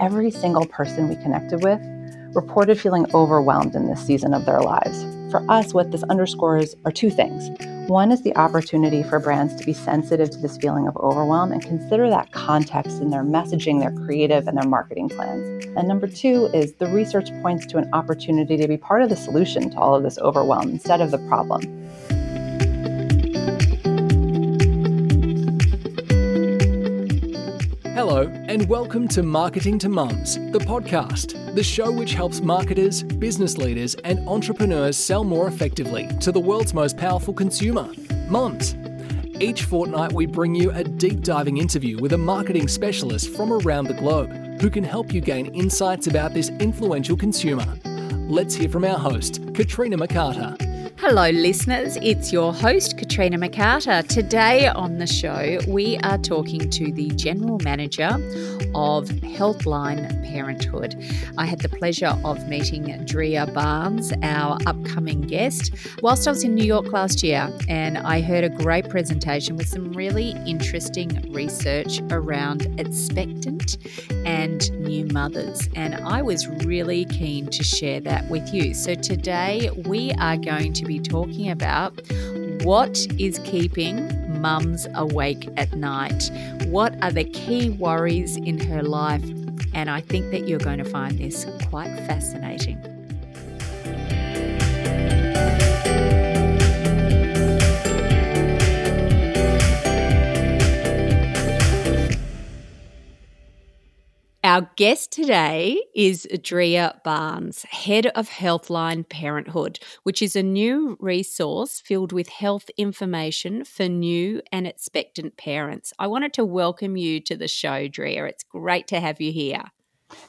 every single person we connected with reported feeling overwhelmed in this season of their lives. For us, what this underscores are two things. One is the opportunity for brands to be sensitive to this feeling of overwhelm and consider that context in their messaging, their creative, and their marketing plans. And number two is the research points to an opportunity to be part of the solution to all of this overwhelm instead of the problem. And welcome to Marketing to Mums, the podcast, the show which helps marketers, business leaders, and entrepreneurs sell more effectively to the world's most powerful consumer, mums. Each fortnight, we bring you a deep diving interview with a marketing specialist from around the globe who can help you gain insights about this influential consumer. Let's hear from our host, Katrina McCarter. Hello, listeners. It's your host, Katrina McCarter. Today on the show, we are talking to the General Manager of Healthline Parenthood. I had the pleasure of meeting Drea Barnes, our upcoming guest, whilst I was in New York last year, and I heard a great presentation with some really interesting research around expectant and new mothers. And I was really keen to share that with you. So today, we are going to be talking about what is keeping mums awake at night. What are the key worries in her life? And I think that you're going to find this quite fascinating. Our guest today is Drea Barnes, head of Healthline Parenthood, which is a new resource filled with health information for new and expectant parents. I wanted to welcome you to the show, Drea. It's great to have you here.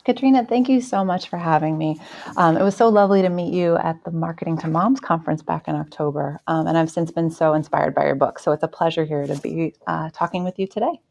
Katrina, thank you so much for having me. Um, it was so lovely to meet you at the Marketing to Moms conference back in October, um, and I've since been so inspired by your book. So it's a pleasure here to be uh, talking with you today.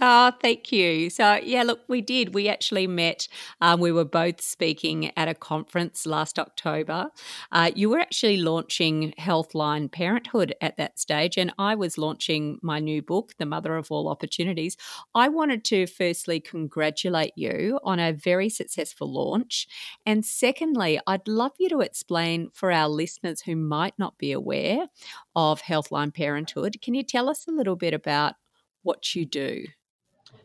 Oh, thank you. So, yeah, look, we did. We actually met. Um, we were both speaking at a conference last October. Uh, you were actually launching Healthline Parenthood at that stage, and I was launching my new book, The Mother of All Opportunities. I wanted to firstly congratulate you on a very successful launch. And secondly, I'd love you to explain for our listeners who might not be aware of Healthline Parenthood, can you tell us a little bit about what you do?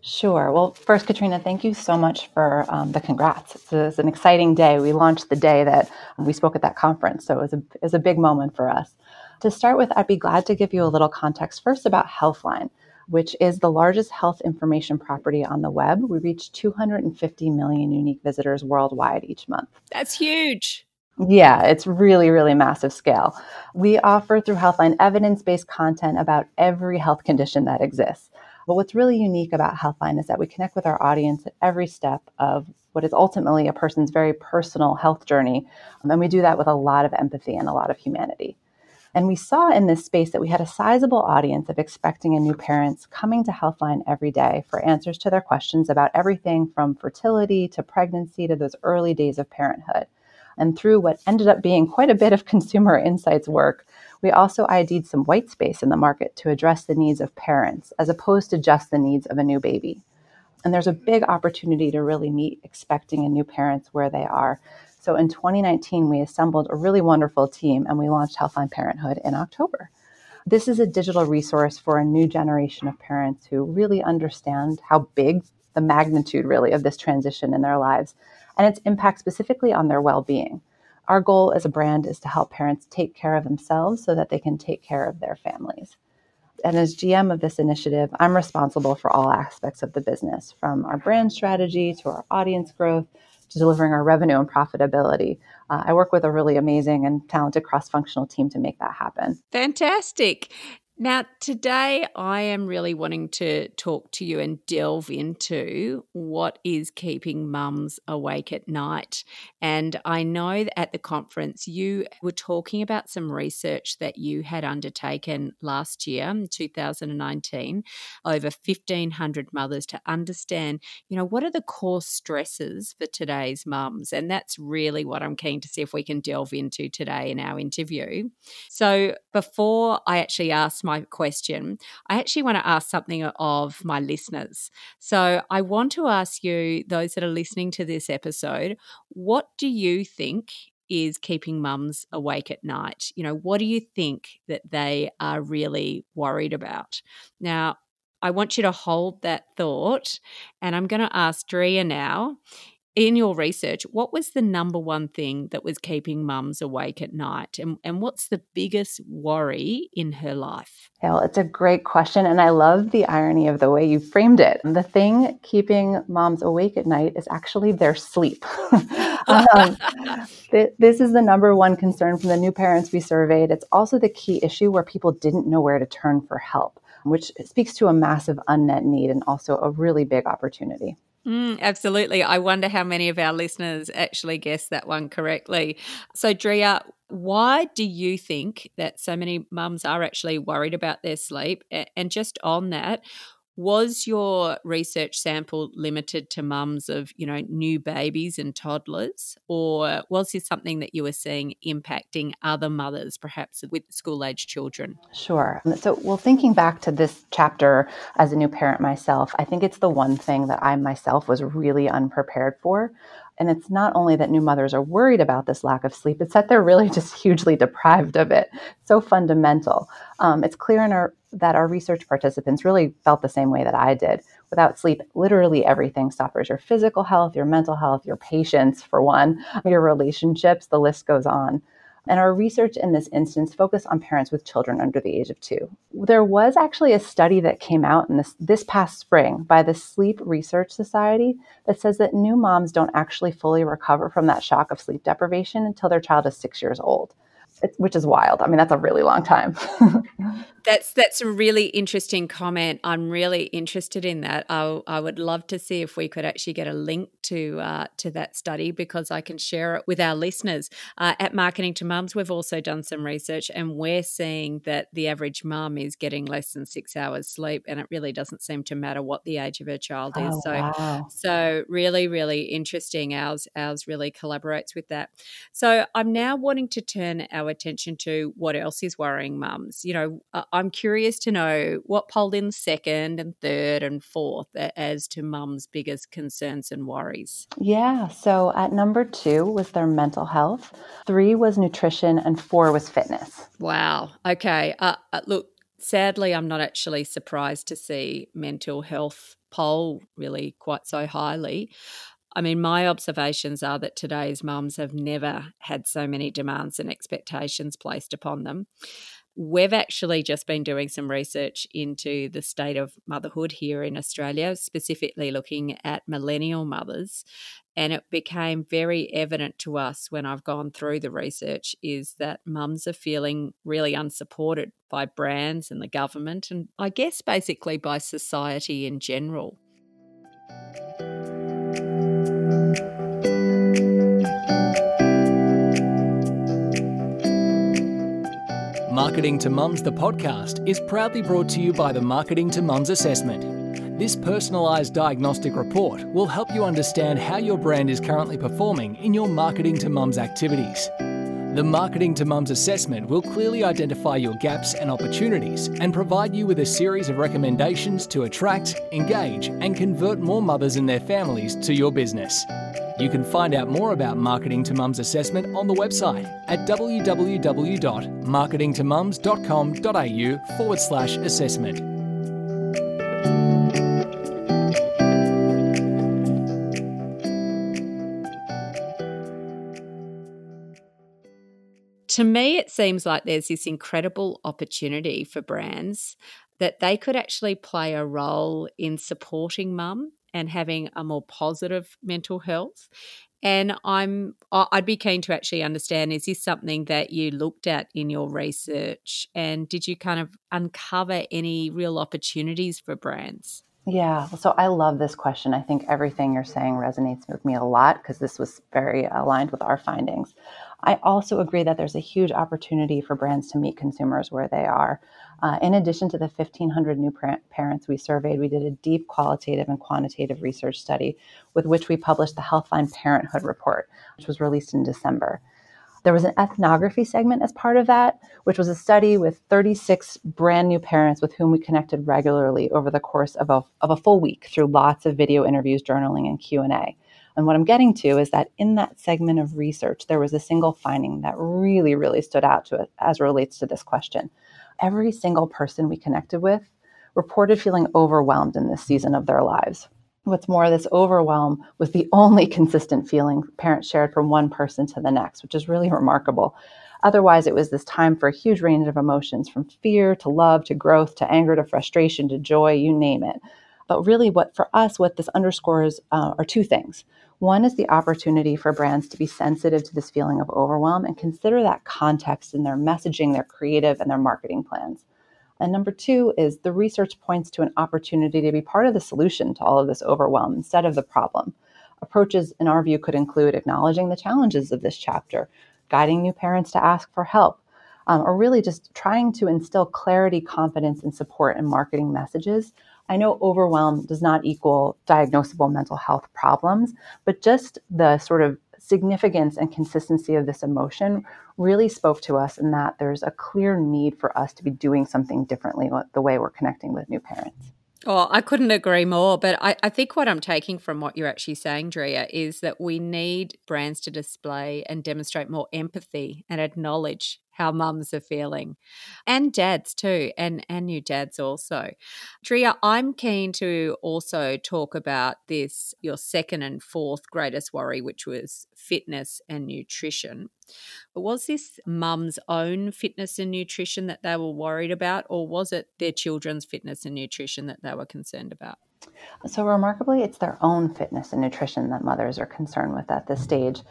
Sure. Well, first, Katrina, thank you so much for um, the congrats. It's, a, it's, an exciting day. We launched the day that we spoke at that conference, so it was, a, it was a big moment for us. To start with, I'd be glad to give you a little context first about Healthline, which is the largest health information property on the web. We reach 250 million unique visitors worldwide each month. That's huge. Yeah, it's really, really massive scale. We offer through Healthline evidence based content about every health condition that exists. But what's really unique about Healthline is that we connect with our audience at every step of what is ultimately a person's very personal health journey. And we do that with a lot of empathy and a lot of humanity. And we saw in this space that we had a sizable audience of expecting and new parents coming to Healthline every day for answers to their questions about everything from fertility to pregnancy to those early days of parenthood. And through what ended up being quite a bit of consumer insights work, we also ID'd some white space in the market to address the needs of parents as opposed to just the needs of a new baby. And there's a big opportunity to really meet expecting and new parents where they are. So in 2019, we assembled a really wonderful team and we launched Healthline Parenthood in October. This is a digital resource for a new generation of parents who really understand how big the magnitude really of this transition in their lives and its impact specifically on their well being. Our goal as a brand is to help parents take care of themselves so that they can take care of their families. And as GM of this initiative, I'm responsible for all aspects of the business from our brand strategy to our audience growth to delivering our revenue and profitability. Uh, I work with a really amazing and talented cross functional team to make that happen. Fantastic. Now, today I am really wanting to talk to you and delve into what is keeping mums awake at night. And I know at the conference you were talking about some research that you had undertaken last year, um, 2019, over 1,500 mothers to understand, you know, what are the core stresses for today's mums? And that's really what I'm keen to see if we can delve into today in our interview. So before I actually ask my question, I actually want to ask something of my listeners. So I want to ask you, those that are listening to this episode, what do you think is keeping mums awake at night? You know, what do you think that they are really worried about? Now, I want you to hold that thought, and I'm going to ask Drea now in your research, what was the number one thing that was keeping mums awake at night? And, and what's the biggest worry in her life? Well, it's a great question. And I love the irony of the way you framed it. The thing keeping moms awake at night is actually their sleep. um, th- this is the number one concern from the new parents we surveyed. It's also the key issue where people didn't know where to turn for help, which speaks to a massive unmet need and also a really big opportunity. Mm, absolutely. I wonder how many of our listeners actually guessed that one correctly. So, Drea, why do you think that so many mums are actually worried about their sleep? And just on that, was your research sample limited to mums of you know new babies and toddlers? Or was this something that you were seeing impacting other mothers perhaps with school age children? Sure. Um, so well thinking back to this chapter as a new parent myself i think it's the one thing that i myself was really unprepared for and it's not only that new mothers are worried about this lack of sleep, it's that they're really just hugely deprived of it. So fundamental. Um, it's clear in our, that our research participants really felt the same way that I did. Without sleep, literally everything suffers your physical health, your mental health, your patience, for one, your relationships, the list goes on. And our research in this instance focused on parents with children under the age of two. There was actually a study that came out in this, this past spring by the Sleep Research Society that says that new moms don't actually fully recover from that shock of sleep deprivation until their child is six years old which is wild. I mean, that's a really long time. that's that's a really interesting comment. I'm really interested in that. I, I would love to see if we could actually get a link to uh, to that study because I can share it with our listeners. Uh, at Marketing to Mums, we've also done some research, and we're seeing that the average mum is getting less than six hours sleep, and it really doesn't seem to matter what the age of her child is. Oh, so, wow. so really, really interesting. Ours ours really collaborates with that. So, I'm now wanting to turn our attention to what else is worrying mums. You know, I'm curious to know what polled in second and third and fourth as to mums' biggest concerns and worries. Yeah. So at number two was their mental health, three was nutrition, and four was fitness. Wow. Okay. Uh, uh, look, sadly, I'm not actually surprised to see mental health poll really quite so highly. I mean, my observations are that today's mums have never had so many demands and expectations placed upon them. We've actually just been doing some research into the state of motherhood here in Australia, specifically looking at millennial mothers. And it became very evident to us when I've gone through the research is that mums are feeling really unsupported by brands and the government, and I guess basically by society in general. Marketing to Mums, the podcast, is proudly brought to you by the Marketing to Mums Assessment. This personalised diagnostic report will help you understand how your brand is currently performing in your Marketing to Mums activities. The Marketing to Mums assessment will clearly identify your gaps and opportunities and provide you with a series of recommendations to attract, engage, and convert more mothers and their families to your business. You can find out more about Marketing to Mums assessment on the website at www.marketingtomums.com.au forward slash assessment. To me, it seems like there's this incredible opportunity for brands that they could actually play a role in supporting mum and having a more positive mental health. And I'm I'd be keen to actually understand is this something that you looked at in your research and did you kind of uncover any real opportunities for brands? Yeah, so I love this question. I think everything you're saying resonates with me a lot because this was very aligned with our findings. I also agree that there's a huge opportunity for brands to meet consumers where they are. Uh, in addition to the 1,500 new parents we surveyed, we did a deep qualitative and quantitative research study with which we published the Healthline Parenthood Report, which was released in December. There was an ethnography segment as part of that, which was a study with 36 brand new parents with whom we connected regularly over the course of a, of a full week through lots of video interviews, journaling, and Q&A. And what I'm getting to is that in that segment of research, there was a single finding that really, really stood out to it as relates to this question. Every single person we connected with reported feeling overwhelmed in this season of their lives. What's more, this overwhelm was the only consistent feeling parents shared from one person to the next, which is really remarkable. Otherwise, it was this time for a huge range of emotions from fear to love to growth to anger to frustration to joy, you name it. But really, what for us, what this underscores uh, are two things. One is the opportunity for brands to be sensitive to this feeling of overwhelm and consider that context in their messaging, their creative, and their marketing plans. And number two is the research points to an opportunity to be part of the solution to all of this overwhelm instead of the problem. Approaches, in our view, could include acknowledging the challenges of this chapter, guiding new parents to ask for help, um, or really just trying to instill clarity, confidence, and support in marketing messages. I know overwhelm does not equal diagnosable mental health problems, but just the sort of significance and consistency of this emotion really spoke to us in that there's a clear need for us to be doing something differently the way we're connecting with new parents. Oh, I couldn't agree more. But I, I think what I'm taking from what you're actually saying, Drea, is that we need brands to display and demonstrate more empathy and acknowledge how mums are feeling and dads too and and new dads also. Drea I'm keen to also talk about this your second and fourth greatest worry which was fitness and nutrition. Was this mum's own fitness and nutrition that they were worried about or was it their children's fitness and nutrition that they were concerned about so, remarkably, it's their own fitness and nutrition that mothers are concerned with at this stage.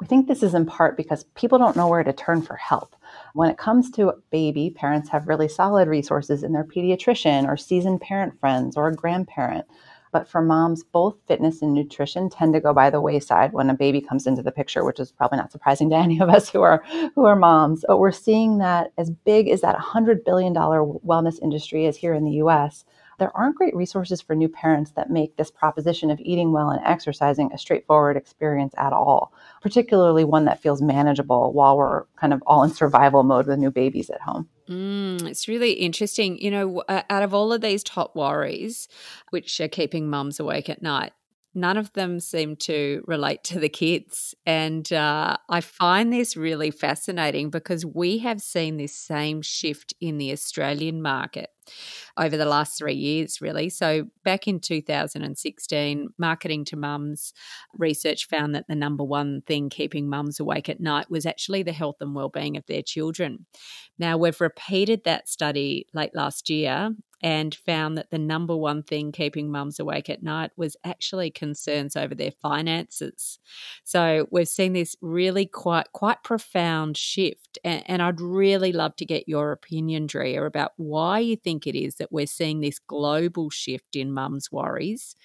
We think this is in part because people don't know where to turn for help. When it comes to baby, parents have really solid resources in their pediatrician or seasoned parent friends or a grandparent. But for moms, both fitness and nutrition tend to go by the wayside when a baby comes into the picture, which is probably not surprising to any of us who are who are moms. But we're seeing that as big as that $100 billion wellness industry is here in the US, there aren't great resources for new parents that make this proposition of eating well and exercising a straightforward experience at all, particularly one that feels manageable while we're kind of all in survival mode with new babies at home. Mm, it's really interesting. You know, out of all of these top worries, which are keeping mums awake at night, none of them seem to relate to the kids. And uh, I find this really fascinating because we have seen this same shift in the Australian market over the last three years, really. So, back in 2016, Marketing to Mums research found that the number one thing keeping mums awake at night was actually the health and well-being of their children. Now, we've repeated that study late last year and found that the number one thing keeping mums awake at night was actually concerns over their finances. So we've seen this really quite quite profound shift, and, and I'd really love to get your opinion, Drea, about why you think it is that we're seeing this global shift in mums' worries.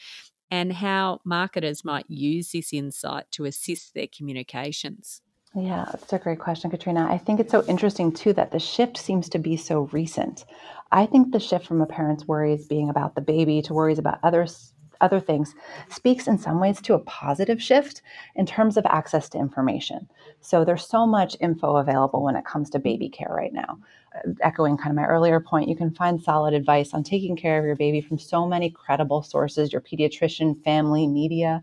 And how marketers might use this insight to assist their communications. Yeah, that's a great question, Katrina. I think it's so interesting too that the shift seems to be so recent. I think the shift from a parent's worries being about the baby to worries about others other things speaks in some ways to a positive shift in terms of access to information. So there's so much info available when it comes to baby care right now. Uh, echoing kind of my earlier point, you can find solid advice on taking care of your baby from so many credible sources, your pediatrician, family, media.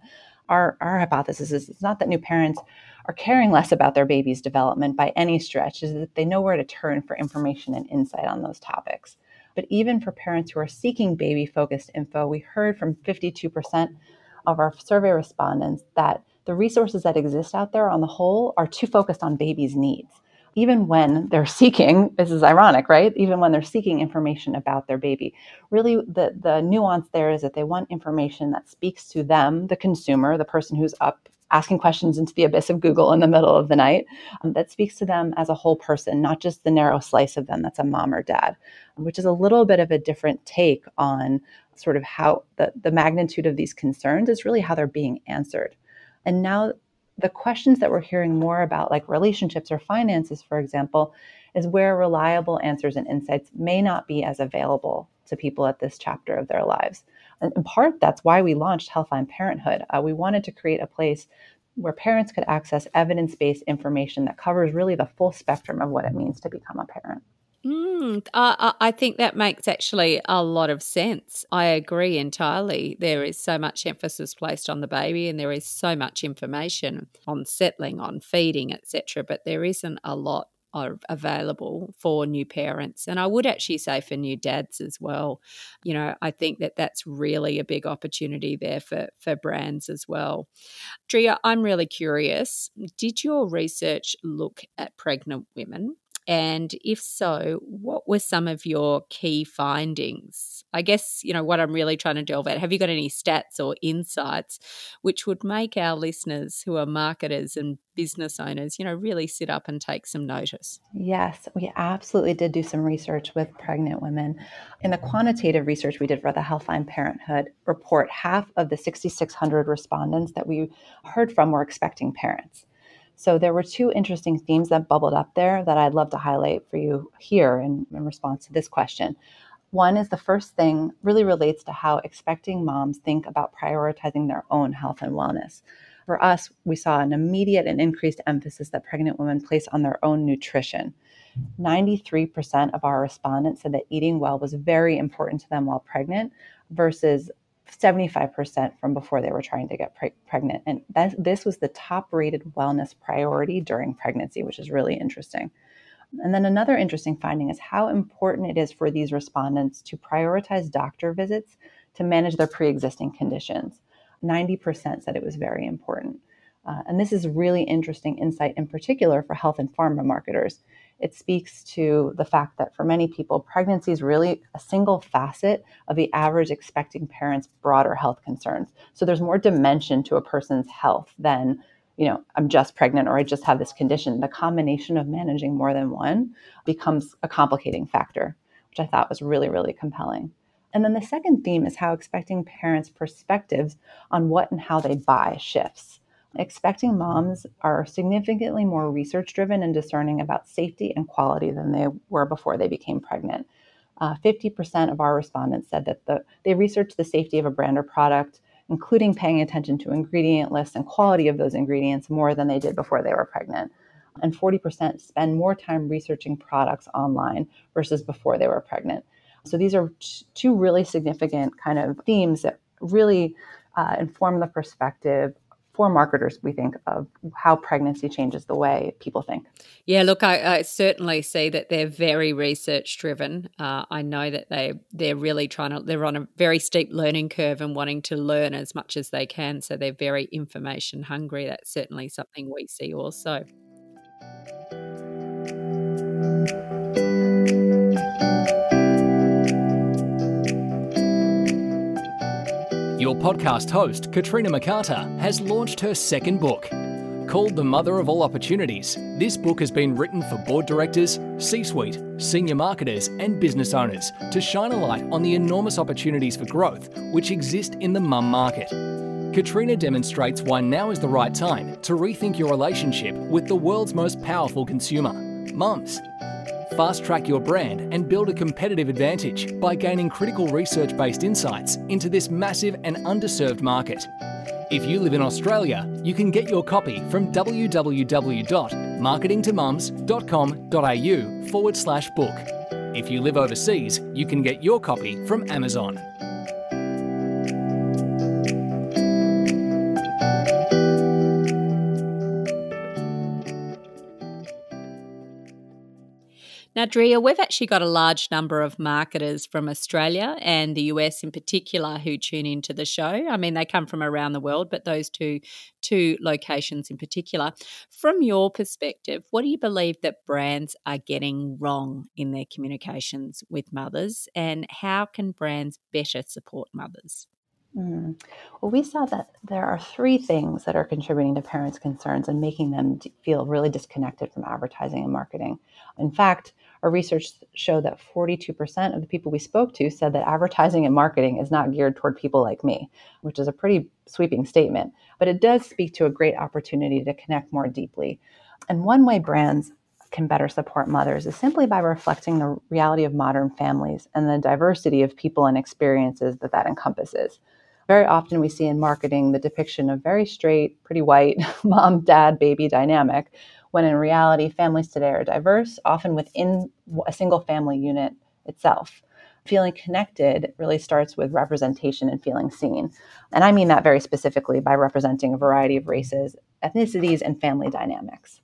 Our, our hypothesis is it's not that new parents are caring less about their baby's development by any stretch, is that they know where to turn for information and insight on those topics. But even for parents who are seeking baby focused info, we heard from 52% of our survey respondents that the resources that exist out there on the whole are too focused on babies' needs. Even when they're seeking, this is ironic, right? Even when they're seeking information about their baby. Really, the, the nuance there is that they want information that speaks to them, the consumer, the person who's up asking questions into the abyss of Google in the middle of the night um, that speaks to them as a whole person, not just the narrow slice of them that's a mom or dad, which is a little bit of a different take on sort of how the, the magnitude of these concerns is really how they're being answered. And now the questions that we're hearing more about, like relationships or finances, for example, is where reliable answers and insights may not be as available to people at this chapter of their lives. And in part, that's why we launched Healthline Parenthood. Uh, we wanted to create a place where parents could access evidence based information that covers really the full spectrum of what it means to become a parent. Mm, I, I think that makes actually a lot of sense. I agree entirely. There is so much emphasis placed on the baby, and there is so much information on settling, on feeding, etc. But there isn't a lot are available for new parents. And I would actually say for new dads as well. You know, I think that that's really a big opportunity there for, for brands as well. Drea, I'm really curious. Did your research look at pregnant women? And if so, what were some of your key findings? I guess, you know, what I'm really trying to delve at, have you got any stats or insights which would make our listeners who are marketers and business owners, you know, really sit up and take some notice? Yes, we absolutely did do some research with pregnant women. In the quantitative research we did for the Healthline Parenthood report, half of the 6,600 respondents that we heard from were expecting parents. So there were two interesting themes that bubbled up there that I'd love to highlight for you here in, in response to this question. One is the first thing really relates to how expecting moms think about prioritizing their own health and wellness. For us, we saw an immediate and increased emphasis that pregnant women place on their own nutrition. 93% of our respondents said that eating well was very important to them while pregnant versus 75% from before they were trying to get pre- pregnant. And that, this was the top rated wellness priority during pregnancy, which is really interesting. And then another interesting finding is how important it is for these respondents to prioritize doctor visits to manage their pre existing conditions. 90% said it was very important. Uh, and this is really interesting insight in particular for health and pharma marketers it speaks to the fact that for many people, pregnancy is really a single facet of the average expecting parent's broader health concerns. So there's more dimension to a person's health than, you know, I'm just pregnant or I just have this condition. The combination of managing more than one becomes a complicating factor, which I thought was really, really compelling. And then the second theme is how expecting parents' perspectives on what and how they buy shifts. Expecting moms are significantly more research driven and discerning about safety and quality than they were before they became pregnant. Uh, 50% of our respondents said that the, they researched the safety of a brand or product, including paying attention to ingredient lists and quality of those ingredients more than they did before they were pregnant. And 40% spend more time researching products online versus before they were pregnant. So these are two really significant kind of themes that really uh, inform the perspective for marketers, we think, of how pregnancy changes the way people think. Yeah, look, I, I certainly see that they're very research driven. Uh, I know that they they're really trying to they're on a very steep learning curve and wanting to learn as much as they can. So they're very information hungry. That's certainly something we see also. Your podcast host, Katrina McCarter, has launched her second book. Called The Mother of All Opportunities, this book has been written for board directors, C suite, senior marketers, and business owners to shine a light on the enormous opportunities for growth which exist in the mum market. Katrina demonstrates why now is the right time to rethink your relationship with the world's most powerful consumer, mums fast track your brand and build a competitive advantage by gaining critical research based insights into this massive and underserved market. If you live in Australia, you can get your copy from www.marketingtomums.com.au forward slash book. If you live overseas, you can get your copy from Amazon. Now, Drea, we've actually got a large number of marketers from Australia and the US in particular who tune into the show. I mean, they come from around the world, but those two two locations in particular. From your perspective, what do you believe that brands are getting wrong in their communications with mothers, and how can brands better support mothers? Mm. Well, we saw that there are three things that are contributing to parents' concerns and making them feel really disconnected from advertising and marketing. In fact, our research showed that 42% of the people we spoke to said that advertising and marketing is not geared toward people like me, which is a pretty sweeping statement, but it does speak to a great opportunity to connect more deeply. And one way brands can better support mothers is simply by reflecting the reality of modern families and the diversity of people and experiences that that encompasses. Very often we see in marketing the depiction of very straight, pretty white mom, dad, baby dynamic, when in reality, families today are diverse, often within a single family unit itself. Feeling connected really starts with representation and feeling seen. And I mean that very specifically by representing a variety of races, ethnicities, and family dynamics.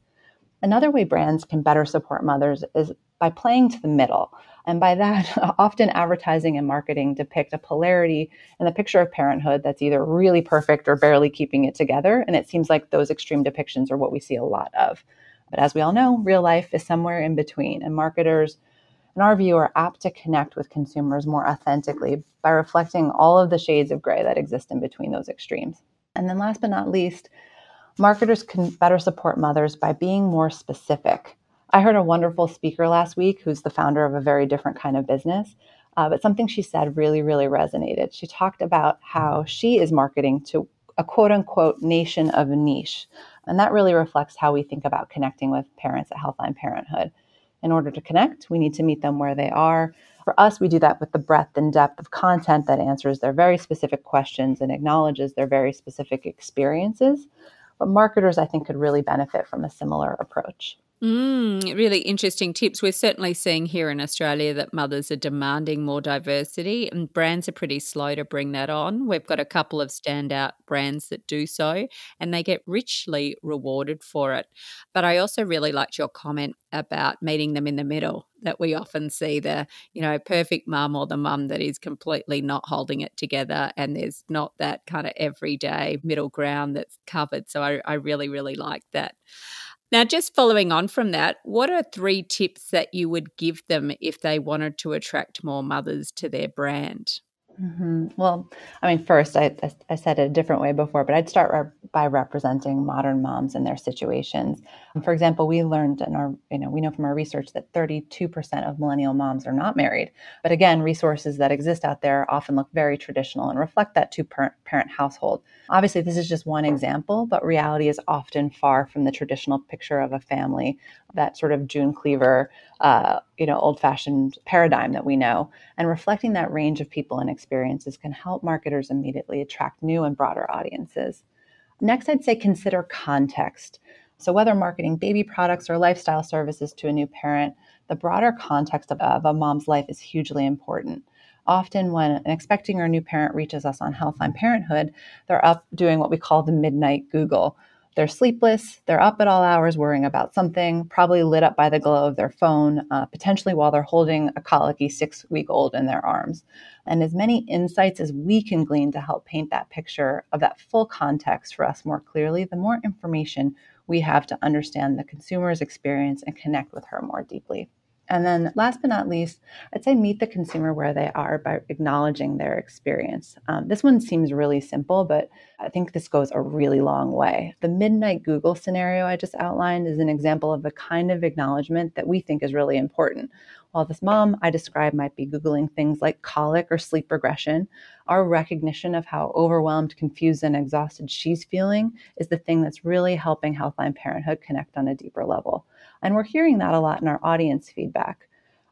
Another way brands can better support mothers is by playing to the middle. And by that, often advertising and marketing depict a polarity in the picture of parenthood that's either really perfect or barely keeping it together. And it seems like those extreme depictions are what we see a lot of. But as we all know, real life is somewhere in between. And marketers, in our view, are apt to connect with consumers more authentically by reflecting all of the shades of gray that exist in between those extremes. And then last but not least, marketers can better support mothers by being more specific I heard a wonderful speaker last week who's the founder of a very different kind of business. Uh, but something she said really, really resonated. She talked about how she is marketing to a quote unquote nation of niche. And that really reflects how we think about connecting with parents at Healthline Parenthood. In order to connect, we need to meet them where they are. For us, we do that with the breadth and depth of content that answers their very specific questions and acknowledges their very specific experiences. But marketers, I think, could really benefit from a similar approach. Mm, really interesting tips. We're certainly seeing here in Australia that mothers are demanding more diversity, and brands are pretty slow to bring that on. We've got a couple of standout brands that do so, and they get richly rewarded for it. But I also really liked your comment about meeting them in the middle. That we often see the, you know, perfect mum or the mum that is completely not holding it together, and there's not that kind of everyday middle ground that's covered. So I, I really, really like that. Now, just following on from that, what are three tips that you would give them if they wanted to attract more mothers to their brand? Mm-hmm. Well, I mean, first, I, I, said it a different way before, but I'd start re- by representing modern moms and their situations. For example, we learned in our, you know, we know from our research that 32% of millennial moms are not married. But again, resources that exist out there often look very traditional and reflect that two parent household. Obviously, this is just one example, but reality is often far from the traditional picture of a family, that sort of June Cleaver, uh, you know, old-fashioned paradigm that we know. And reflecting that range of people and experiences can help marketers immediately attract new and broader audiences. Next, I'd say consider context. So, whether marketing baby products or lifestyle services to a new parent, the broader context of, of a mom's life is hugely important often when an expecting or new parent reaches us on Healthline Parenthood, they're up doing what we call the midnight Google. They're sleepless, they're up at all hours worrying about something, probably lit up by the glow of their phone, uh, potentially while they're holding a colicky six week old in their arms. And as many insights as we can glean to help paint that picture of that full context for us more clearly, the more information we have to understand the consumer's experience and connect with her more deeply. And then, last but not least, I'd say meet the consumer where they are by acknowledging their experience. Um, this one seems really simple, but I think this goes a really long way. The midnight Google scenario I just outlined is an example of the kind of acknowledgement that we think is really important. While this mom I described might be Googling things like colic or sleep regression, our recognition of how overwhelmed, confused, and exhausted she's feeling is the thing that's really helping Healthline Parenthood connect on a deeper level. And we're hearing that a lot in our audience feedback.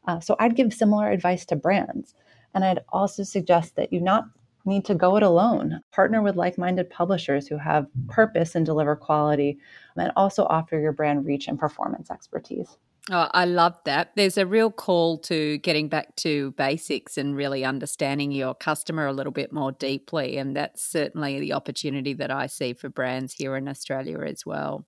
Uh, so I'd give similar advice to brands. And I'd also suggest that you not need to go it alone. Partner with like minded publishers who have purpose and deliver quality, and also offer your brand reach and performance expertise. Oh, I love that. There's a real call to getting back to basics and really understanding your customer a little bit more deeply. And that's certainly the opportunity that I see for brands here in Australia as well.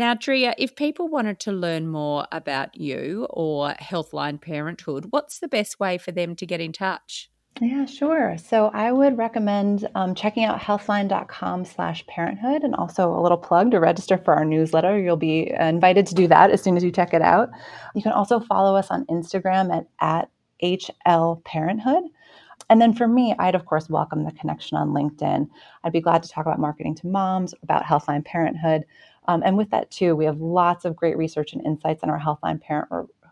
Now, Drea, if people wanted to learn more about you or Healthline Parenthood, what's the best way for them to get in touch? Yeah, sure. So I would recommend um, checking out healthline.com slash parenthood and also a little plug to register for our newsletter. You'll be invited to do that as soon as you check it out. You can also follow us on Instagram at, at HL Parenthood. And then for me, I'd of course welcome the connection on LinkedIn. I'd be glad to talk about marketing to moms, about Healthline Parenthood. Um, and with that, too, we have lots of great research and insights in our Healthline Parent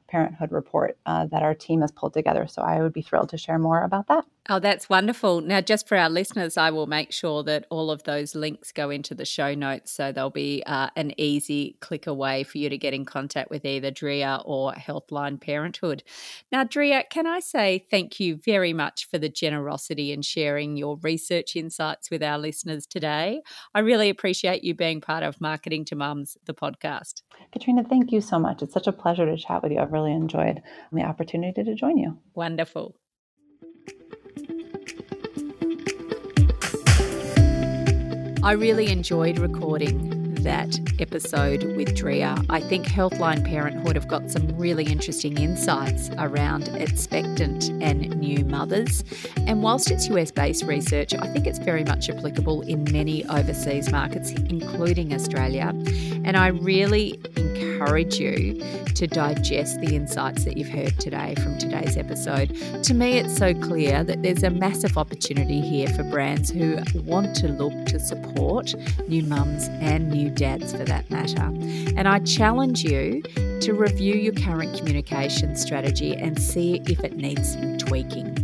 Parenthood report uh, that our team has pulled together. So I would be thrilled to share more about that. Oh, that's wonderful. Now, just for our listeners, I will make sure that all of those links go into the show notes. So there'll be uh, an easy click away for you to get in contact with either Drea or Healthline Parenthood. Now, Drea, can I say thank you very much for the generosity in sharing your research insights with our listeners today? I really appreciate you being part of Marketing to Mums, the podcast. Katrina, thank you so much. It's such a pleasure to chat with you. I've really enjoyed the opportunity to join you. Wonderful. I really enjoyed recording that episode with Drea. I think Healthline Parenthood have got some really interesting insights around expectant and new mothers. And whilst it's US based research, I think it's very much applicable in many overseas markets, including Australia. And I really encourage you to digest the insights that you've heard today from today's episode. To me, it's so clear that there's a massive opportunity here for brands who want to look to support new mums and new dads for that matter. And I challenge you to review your current communication strategy and see if it needs some tweaking.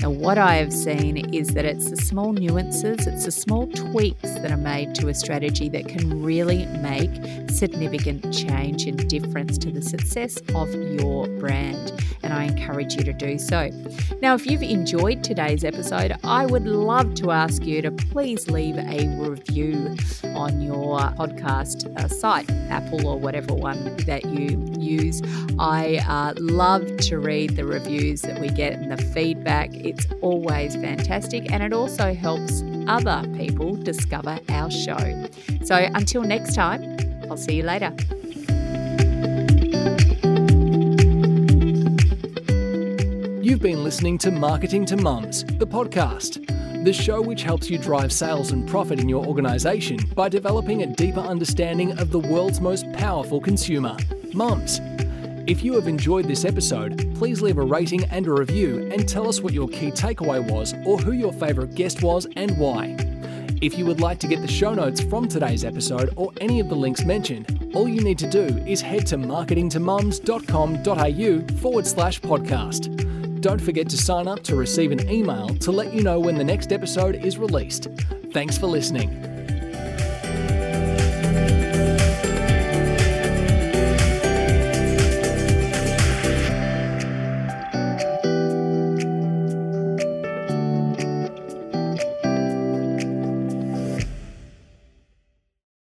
Now, what I have seen is that it's the small nuances, it's the small tweaks that are made to a strategy that can really make significant change and difference to the success of your brand. And I encourage you to do so. Now, if you've enjoyed today's episode, I would love to ask you to please leave a review on your podcast uh, site, Apple or whatever one that you use. I uh, love to read the reviews that we get and the feedback. It's always fantastic and it also helps other people discover our show. So until next time, I'll see you later. You've been listening to Marketing to Mums, the podcast, the show which helps you drive sales and profit in your organization by developing a deeper understanding of the world's most powerful consumer, mums. If you have enjoyed this episode, please leave a rating and a review and tell us what your key takeaway was or who your favourite guest was and why. If you would like to get the show notes from today's episode or any of the links mentioned, all you need to do is head to marketingtomums.com.au forward slash podcast. Don't forget to sign up to receive an email to let you know when the next episode is released. Thanks for listening.